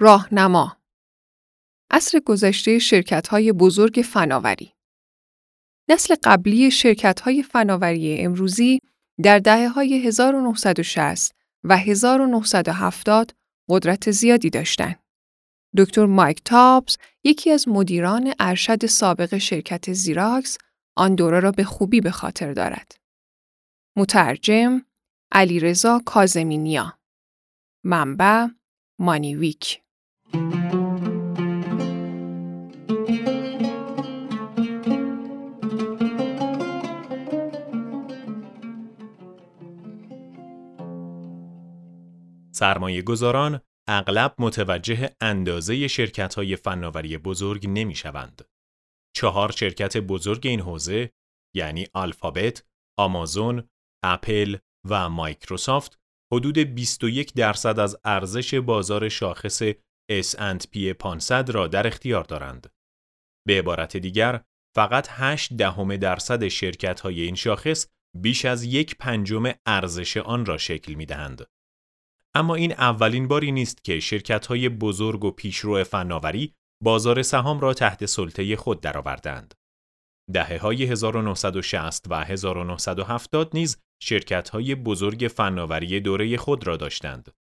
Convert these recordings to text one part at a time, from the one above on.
راهنما اصر گذشته شرکت های بزرگ فناوری نسل قبلی شرکت های فناوری امروزی در دهه های 1960 و 1970 قدرت زیادی داشتند. دکتر مایک تابز یکی از مدیران ارشد سابق شرکت زیراکس آن دوره را به خوبی به خاطر دارد. مترجم علیرضا کازمینیا منبع مانیویک سرمایه گذاران اغلب متوجه اندازه شرکت های فناوری بزرگ نمی شوند. چهار شرکت بزرگ این حوزه یعنی آلفابت، آمازون، اپل و مایکروسافت حدود 21 درصد از ارزش بازار شاخص S&P 500 را در اختیار دارند. به عبارت دیگر، فقط 8 دهم درصد شرکت های این شاخص بیش از یک پنجم ارزش آن را شکل می دهند. اما این اولین باری نیست که شرکت های بزرگ و پیشرو فناوری بازار سهام را تحت سلطه خود درآوردند. دهه های 1960 و 1970 نیز شرکت های بزرگ فناوری دوره خود را داشتند.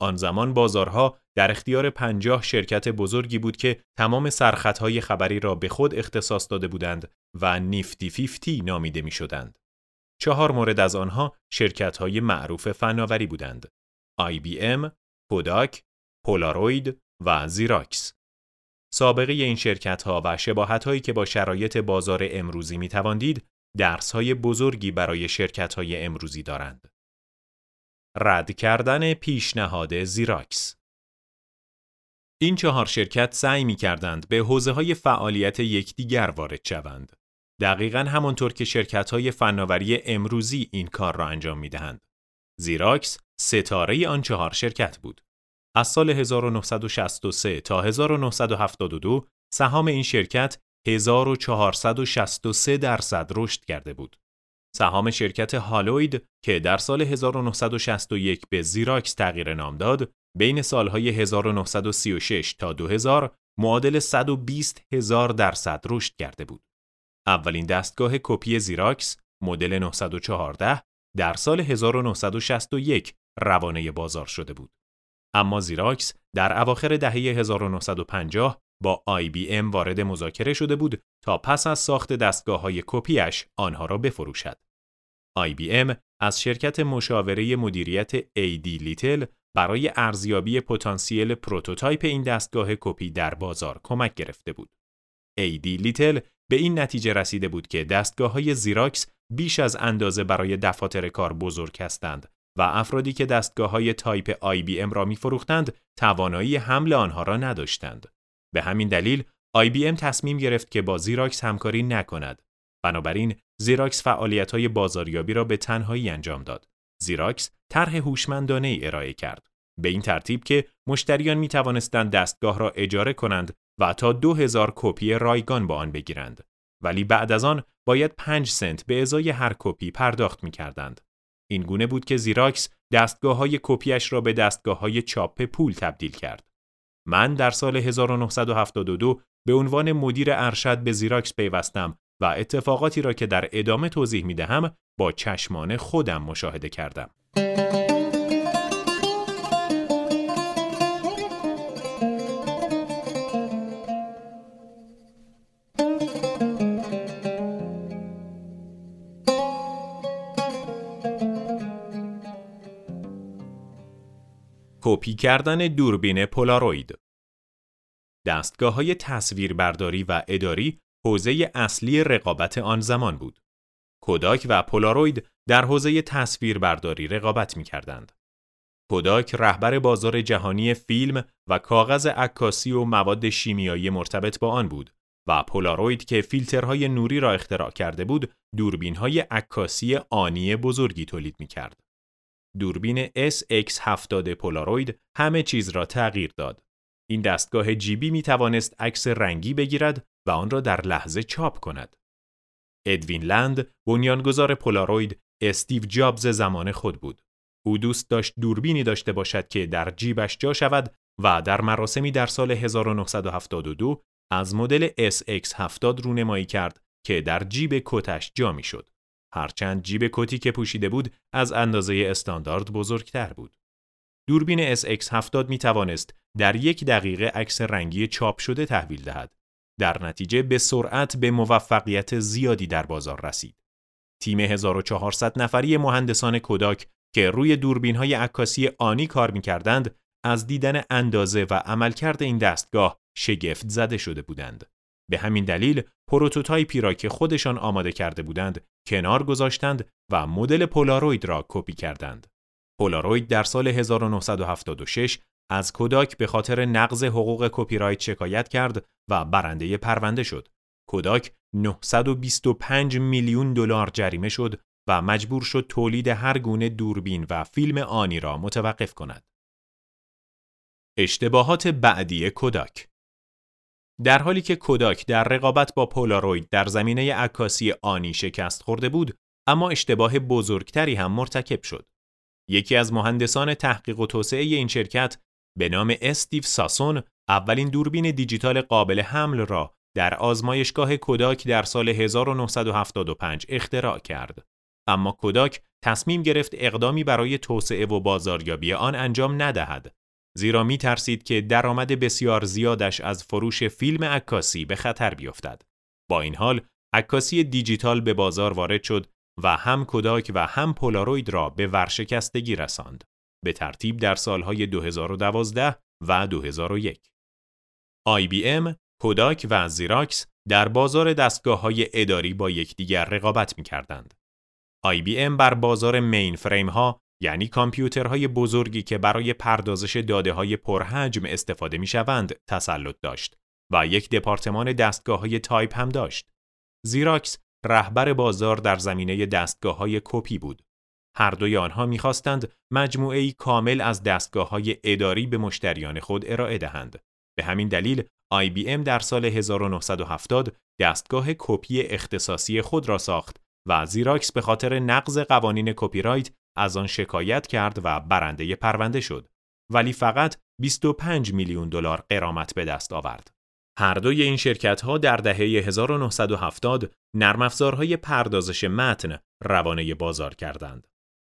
آن زمان بازارها در اختیار پنجاه شرکت بزرگی بود که تمام سرخطهای خبری را به خود اختصاص داده بودند و نیفتی فیفتی نامیده می شدند. چهار مورد از آنها شرکت های معروف فناوری بودند. IBM، کوداک، پولاروید و زیراکس. سابقه این شرکت ها و شباهت هایی که با شرایط بازار امروزی می تواندید درس های بزرگی برای شرکت های امروزی دارند. رد کردن پیشنهاد زیراکس این چهار شرکت سعی می کردند به حوزه های فعالیت یکدیگر وارد شوند. دقیقا همانطور که شرکت های فناوری امروزی این کار را انجام می دهند. زیراکس ستاره آن چهار شرکت بود. از سال 1963 تا 1972 سهام این شرکت 1463 درصد رشد کرده بود. سهام شرکت هالوید که در سال 1961 به زیراکس تغییر نام داد، بین سالهای 1936 تا 2000 معادل 120 هزار درصد رشد کرده بود. اولین دستگاه کپی زیراکس مدل 914 در سال 1961 روانه بازار شده بود. اما زیراکس در اواخر دهه 1950 با IBM وارد مذاکره شده بود تا پس از ساخت دستگاه های کپی‌اش آنها را بفروشد. IBM از شرکت مشاوره مدیریت AD لیتل برای ارزیابی پتانسیل prototype این دستگاه کپی در بازار کمک گرفته بود. AD لیتل به این نتیجه رسیده بود که دستگاه های زیراکس بیش از اندازه برای دفاتر کار بزرگ هستند و افرادی که دستگاه های تایپ IBM را می فروختند توانایی حمل آنها را نداشتند. به همین دلیل IBM تصمیم گرفت که با زیراکس همکاری نکند. بنابراین زیراکس فعالیت های بازاریابی را به تنهایی انجام داد. زیراکس طرح هوشمندانه ارائه کرد. به این ترتیب که مشتریان می توانستند دستگاه را اجاره کنند و تا 2000 کپی رایگان با آن بگیرند. ولی بعد از آن باید 5 سنت به ازای هر کپی پرداخت می کردند. این گونه بود که زیراکس دستگاه های کپیش را به دستگاه های چاپ پول تبدیل کرد. من در سال 1972 به عنوان مدیر ارشد به زیراکس پیوستم و اتفاقاتی را که در ادامه توضیح می دهم با چشمان خودم مشاهده کردم. کپی کردن دوربین پولاروید دستگاه های تصویربرداری و اداری حوزه اصلی رقابت آن زمان بود. کوداک و پولاروید در حوزه تصویربرداری رقابت می کردند. کوداک رهبر بازار جهانی فیلم و کاغذ عکاسی و مواد شیمیایی مرتبط با آن بود و پولاروید که فیلترهای نوری را اختراع کرده بود دوربینهای عکاسی آنی بزرگی تولید می کرد. دوربین SX70 پولاروید همه چیز را تغییر داد. این دستگاه جیبی می توانست عکس رنگی بگیرد و آن را در لحظه چاپ کند. ادوین لند بنیانگذار پولاروید استیو جابز زمان خود بود. او دوست داشت دوربینی داشته باشد که در جیبش جا شود و در مراسمی در سال 1972 از مدل SX70 رونمایی کرد که در جیب کتش جا می شد. هرچند جیب کتی که پوشیده بود از اندازه استاندارد بزرگتر بود. دوربین SX70 می توانست در یک دقیقه عکس رنگی چاپ شده تحویل دهد. در نتیجه به سرعت به موفقیت زیادی در بازار رسید. تیم 1400 نفری مهندسان کوداک که روی دوربین های عکاسی آنی کار می کردند از دیدن اندازه و عملکرد این دستگاه شگفت زده شده بودند. به همین دلیل prototype ی را که خودشان آماده کرده بودند کنار گذاشتند و مدل پولاروید را کپی کردند. پولاروید در سال 1976 از کوداک به خاطر نقض حقوق کپی رایت شکایت کرد و برنده پرونده شد. کوداک 925 میلیون دلار جریمه شد و مجبور شد تولید هر گونه دوربین و فیلم آنی را متوقف کند. اشتباهات بعدی کوداک در حالی که کوداک در رقابت با پولاروید در زمینه عکاسی آنی شکست خورده بود، اما اشتباه بزرگتری هم مرتکب شد. یکی از مهندسان تحقیق و توسعه این شرکت به نام استیو ساسون اولین دوربین دیجیتال قابل حمل را در آزمایشگاه کوداک در سال 1975 اختراع کرد. اما کوداک تصمیم گرفت اقدامی برای توسعه و بازاریابی آن انجام ندهد زیرا می ترسید که درآمد بسیار زیادش از فروش فیلم عکاسی به خطر بیفتد. با این حال عکاسی دیجیتال به بازار وارد شد و هم کوداک و هم پولاروید را به ورشکستگی رساند. به ترتیب در سالهای 2012 و 2001. IBM، کوداک و زیراکس در بازار دستگاه های اداری با یکدیگر رقابت می کردند. IBM بر بازار مین فریم ها یعنی کامپیوترهای بزرگی که برای پردازش داده های پرحجم استفاده می شوند تسلط داشت و یک دپارتمان دستگاه های تایپ هم داشت. زیراکس رهبر بازار در زمینه دستگاه های کپی بود. هر دوی آنها می‌خواستند مجموعه کامل از دستگاه های اداری به مشتریان خود ارائه دهند. به همین دلیل IBM در سال 1970 دستگاه کپی اختصاصی خود را ساخت و زیراکس به خاطر نقض قوانین کپی رایت از آن شکایت کرد و برنده پرونده شد ولی فقط 25 میلیون دلار قرامت به دست آورد. هر دوی این شرکت ها در دهه 1970 نرم افزارهای پردازش متن روانه بازار کردند.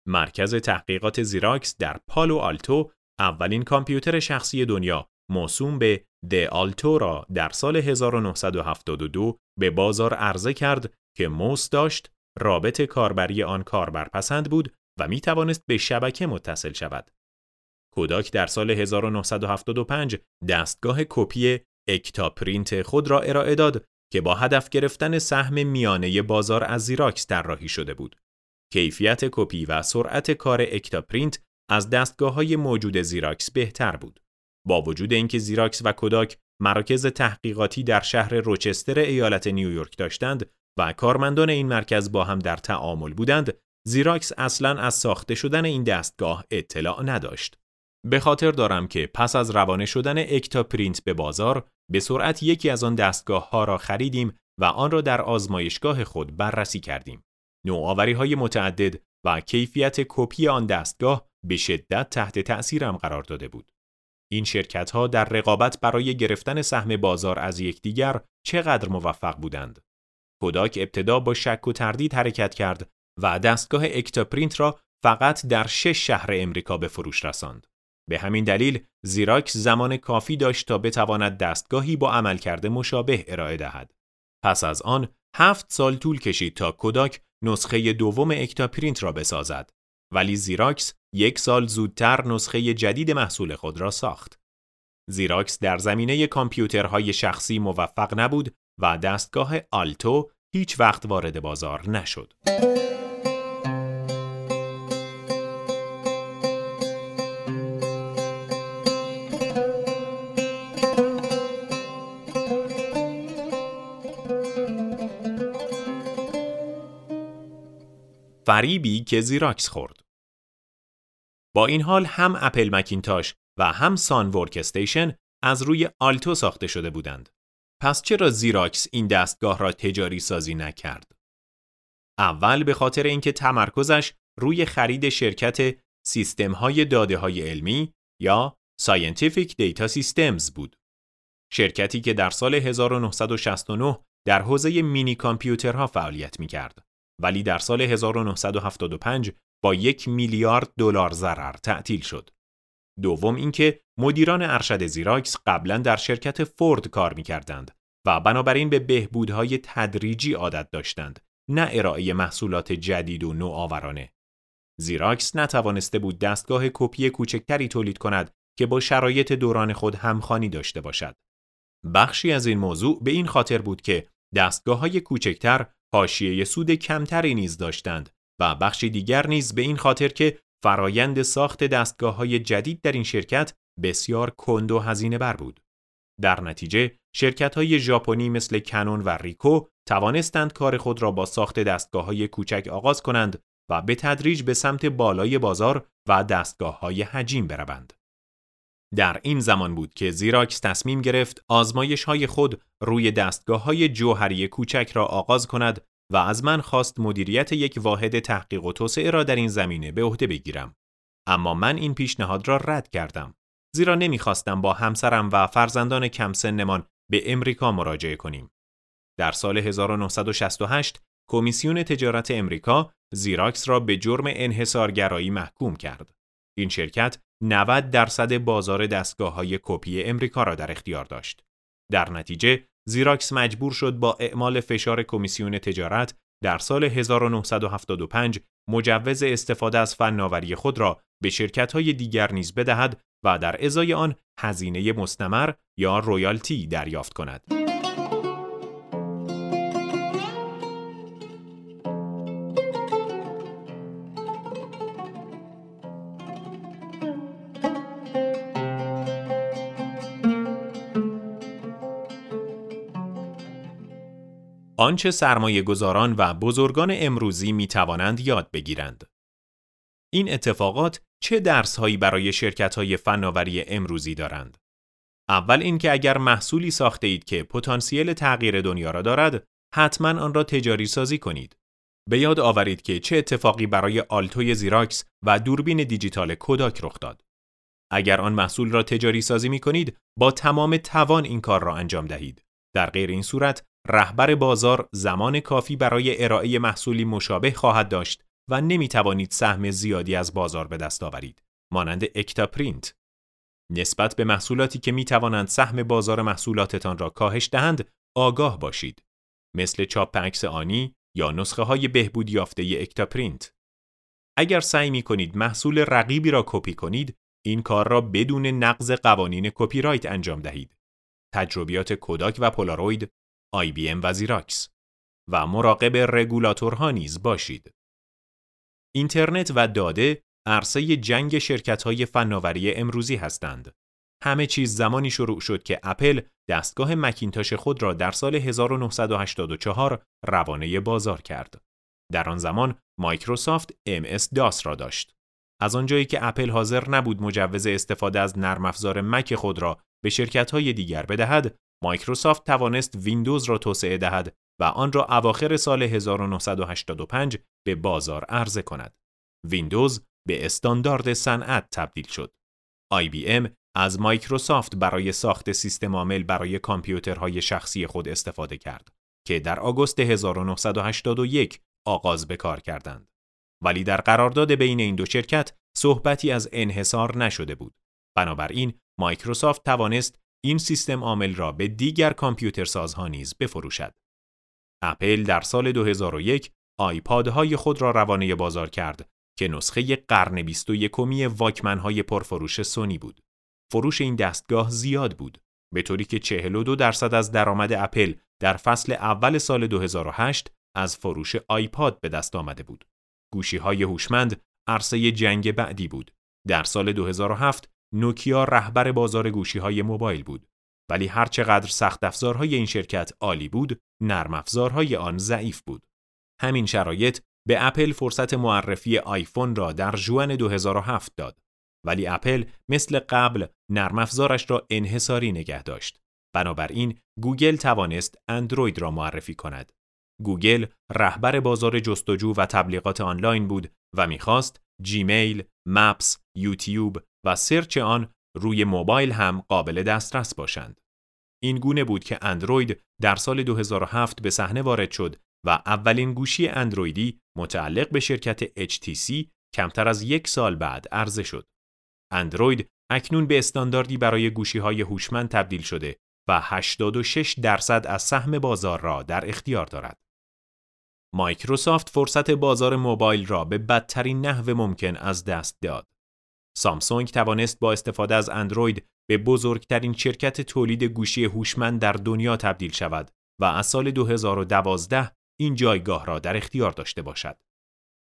مرکز تحقیقات زیراکس در پالو آلتو اولین کامپیوتر شخصی دنیا موسوم به د آلتو را در سال 1972 به بازار عرضه کرد که موس داشت رابط کاربری آن کاربرپسند بود و می توانست به شبکه متصل شود. کوداک در سال 1975 دستگاه کپی اکتاپرینت خود را ارائه داد که با هدف گرفتن سهم میانه بازار از زیراکس طراحی شده بود. کیفیت کپی و سرعت کار اکتاپرینت از دستگاه های موجود زیراکس بهتر بود. با وجود اینکه زیراکس و کوداک مراکز تحقیقاتی در شهر روچستر ایالت نیویورک داشتند و کارمندان این مرکز با هم در تعامل بودند، زیراکس اصلا از ساخته شدن این دستگاه اطلاع نداشت. به خاطر دارم که پس از روانه شدن اکتا پرینت به بازار به سرعت یکی از آن دستگاه ها را خریدیم و آن را در آزمایشگاه خود بررسی کردیم. نوآوری های متعدد و کیفیت کپی آن دستگاه به شدت تحت تأثیرم قرار داده بود. این شرکت ها در رقابت برای گرفتن سهم بازار از یکدیگر چقدر موفق بودند. کوداک ابتدا با شک و تردید حرکت کرد و دستگاه اکتاپرینت را فقط در شش شهر امریکا به فروش رساند. به همین دلیل زیراکس زمان کافی داشت تا بتواند دستگاهی با عملکرد مشابه ارائه دهد. پس از آن هفت سال طول کشید تا کوداک نسخه دوم اکتاپرینت را بسازد ولی زیراکس یک سال زودتر نسخه جدید محصول خود را ساخت. زیراکس در زمینه کامپیوترهای شخصی موفق نبود و دستگاه آلتو هیچ وقت وارد بازار نشد. فریبی که زیراکس خورد. با این حال هم اپل مکینتاش و هم سان ورک استیشن از روی آلتو ساخته شده بودند. پس چرا زیراکس این دستگاه را تجاری سازی نکرد؟ اول به خاطر اینکه تمرکزش روی خرید شرکت سیستم های داده های علمی یا Scientific Data Systems بود. شرکتی که در سال 1969 در حوزه مینی کامپیوترها فعالیت می کرد. ولی در سال 1975 با یک میلیارد دلار ضرر تعطیل شد. دوم اینکه مدیران ارشد زیراکس قبلا در شرکت فورد کار می کردند و بنابراین به بهبودهای تدریجی عادت داشتند نه ارائه محصولات جدید و نوآورانه. زیراکس نتوانسته بود دستگاه کپی کوچکتری تولید کند که با شرایط دوران خود همخوانی داشته باشد. بخشی از این موضوع به این خاطر بود که دستگاه های کوچکتر حاشیه سود کمتری نیز داشتند و بخشی دیگر نیز به این خاطر که فرایند ساخت دستگاه های جدید در این شرکت بسیار کند و هزینه بر بود. در نتیجه شرکت های ژاپنی مثل کنون و ریکو توانستند کار خود را با ساخت دستگاه های کوچک آغاز کنند و به تدریج به سمت بالای بازار و دستگاه های حجیم بروند. در این زمان بود که زیراکس تصمیم گرفت آزمایش های خود روی دستگاه های جوهری کوچک را آغاز کند و از من خواست مدیریت یک واحد تحقیق و توسعه را در این زمینه به عهده بگیرم. اما من این پیشنهاد را رد کردم. زیرا نمی‌خواستم با همسرم و فرزندان کم سنمان به امریکا مراجعه کنیم. در سال 1968 کمیسیون تجارت امریکا زیراکس را به جرم انحصارگرایی محکوم کرد. این شرکت 90 درصد بازار دستگاه های کپی امریکا را در اختیار داشت. در نتیجه زیراکس مجبور شد با اعمال فشار کمیسیون تجارت در سال 1975 مجوز استفاده از فناوری خود را به های دیگر نیز بدهد و در ازای آن هزینه مستمر یا رویالتی دریافت کند. آنچه سرمایه گذاران و بزرگان امروزی می توانند یاد بگیرند. این اتفاقات چه درس هایی برای شرکت های فناوری امروزی دارند؟ اول اینکه اگر محصولی ساخته اید که پتانسیل تغییر دنیا را دارد، حتما آن را تجاری سازی کنید. به یاد آورید که چه اتفاقی برای آلتوی زیراکس و دوربین دیجیتال کوداک رخ داد. اگر آن محصول را تجاری سازی می کنید، با تمام توان این کار را انجام دهید. در غیر این صورت رهبر بازار زمان کافی برای ارائه محصولی مشابه خواهد داشت و نمی توانید سهم زیادی از بازار به دست آورید. مانند اکتا پرینت. نسبت به محصولاتی که می توانند سهم بازار محصولاتتان را کاهش دهند آگاه باشید. مثل چاپ عکس آنی یا نسخه های بهبود یافته اکتا پرینت. اگر سعی می کنید محصول رقیبی را کپی کنید این کار را بدون نقض قوانین کپی رایت انجام دهید. تجربیات کوداک و پولاروید IBM و زیراکس و مراقب رگولاتورها نیز باشید. اینترنت و داده عرصه جنگ شرکت‌های فناوری امروزی هستند. همه چیز زمانی شروع شد که اپل دستگاه مکینتاش خود را در سال 1984 روانه بازار کرد. در آن زمان مایکروسافت MS DOS را داشت. از آنجایی که اپل حاضر نبود مجوز استفاده از نرم افزار مک خود را به شرکت‌های دیگر بدهد، مایکروسافت توانست ویندوز را توسعه دهد و آن را اواخر سال 1985 به بازار عرضه کند. ویندوز به استاندارد صنعت تبدیل شد. IBM از مایکروسافت برای ساخت سیستم عامل برای کامپیوترهای شخصی خود استفاده کرد که در آگوست 1981 آغاز به کار کردند. ولی در قرارداد بین این دو شرکت صحبتی از انحصار نشده بود. بنابراین مایکروسافت توانست این سیستم عامل را به دیگر کامپیوتر سازها نیز بفروشد. اپل در سال 2001 آیپادهای خود را روانه بازار کرد که نسخه قرن 21 اُمی واکمن های پرفروش سونی بود. فروش این دستگاه زیاد بود به طوری که 42 درصد از درآمد اپل در فصل اول سال 2008 از فروش آیپاد به دست آمده بود. گوشی های هوشمند عرصه جنگ بعدی بود. در سال 2007 نوکیا رهبر بازار گوشی های موبایل بود. ولی هرچقدر سخت افزارهای این شرکت عالی بود نرم افزارهای آن ضعیف بود. همین شرایط به اپل فرصت معرفی آیفون را در ژوئن 2007 داد. ولی اپل مثل قبل نرم افزارش را انحصاری نگه داشت. بنابراین گوگل توانست اندروید را معرفی کند. گوگل رهبر بازار جستجو و تبلیغات آنلاین بود و می‌خواست جیمیل، Maps، یوتیوب و Search آن روی موبایل هم قابل دسترس باشند. این گونه بود که اندروید در سال 2007 به صحنه وارد شد و اولین گوشی اندرویدی متعلق به شرکت HTC کمتر از یک سال بعد عرضه شد. اندروید اکنون به استانداردی برای گوشی های هوشمند تبدیل شده و 86 درصد از سهم بازار را در اختیار دارد. مایکروسافت فرصت بازار موبایل را به بدترین نحو ممکن از دست داد. سامسونگ توانست با استفاده از اندروید به بزرگترین شرکت تولید گوشی هوشمند در دنیا تبدیل شود و از سال 2012 این جایگاه را در اختیار داشته باشد.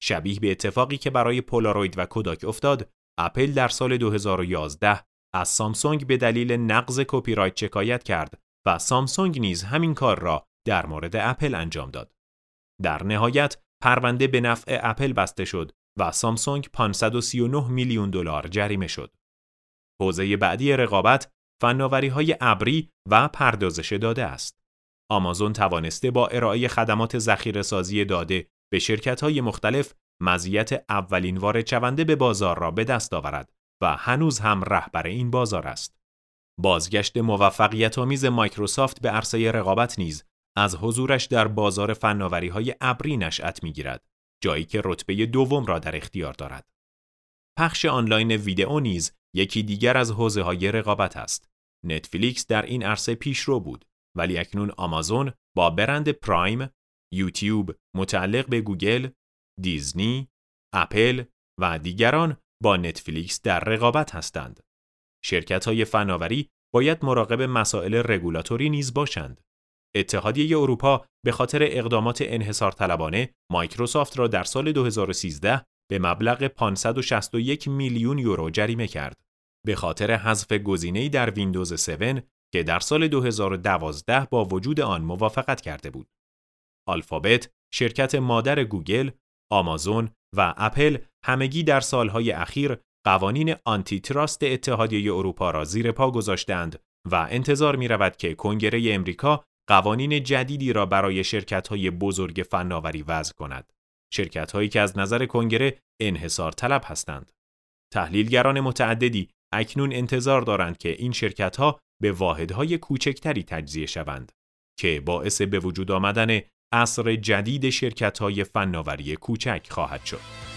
شبیه به اتفاقی که برای پولاروید و کوداک افتاد، اپل در سال 2011 از سامسونگ به دلیل نقض کپی رایت شکایت کرد و سامسونگ نیز همین کار را در مورد اپل انجام داد. در نهایت پرونده به نفع اپل بسته شد و سامسونگ 539 میلیون دلار جریمه شد. حوزه بعدی رقابت فناوری های ابری و پردازش داده است. آمازون توانسته با ارائه خدمات ذخیره سازی داده به شرکت های مختلف مزیت اولین وارد شونده به بازار را به دست آورد و هنوز هم رهبر این بازار است. بازگشت موفقیت آمیز مایکروسافت به عرصه رقابت نیز از حضورش در بازار فناوری های ابری نشأت می‌گیرد جایی که رتبه دوم را در اختیار دارد. پخش آنلاین ویدئو نیز یکی دیگر از حوزه های رقابت است. نتفلیکس در این عرصه پیشرو بود ولی اکنون آمازون با برند پرایم، یوتیوب متعلق به گوگل، دیزنی، اپل و دیگران با نتفلیکس در رقابت هستند. شرکت های فناوری باید مراقب مسائل رگولاتوری نیز باشند. اتحادیه اروپا به خاطر اقدامات انحصار طلبانه مایکروسافت را در سال 2013 به مبلغ 561 میلیون یورو جریمه کرد. به خاطر حذف گزینه‌ای در ویندوز 7 که در سال 2012 با وجود آن موافقت کرده بود. آلفابت، شرکت مادر گوگل، آمازون و اپل همگی در سالهای اخیر قوانین antitrust اتحادیه اروپا را زیر پا گذاشتند و انتظار می رود که کنگره امریکا قوانین جدیدی را برای شرکت‌های بزرگ فناوری وضع کند. شرکت‌هایی که از نظر کنگره انحصار طلب هستند. تحلیلگران متعددی اکنون انتظار دارند که این شرکت‌ها به واحدهای کوچکتری تجزیه شوند که باعث به وجود آمدن عصر جدید شرکت‌های فناوری کوچک خواهد شد.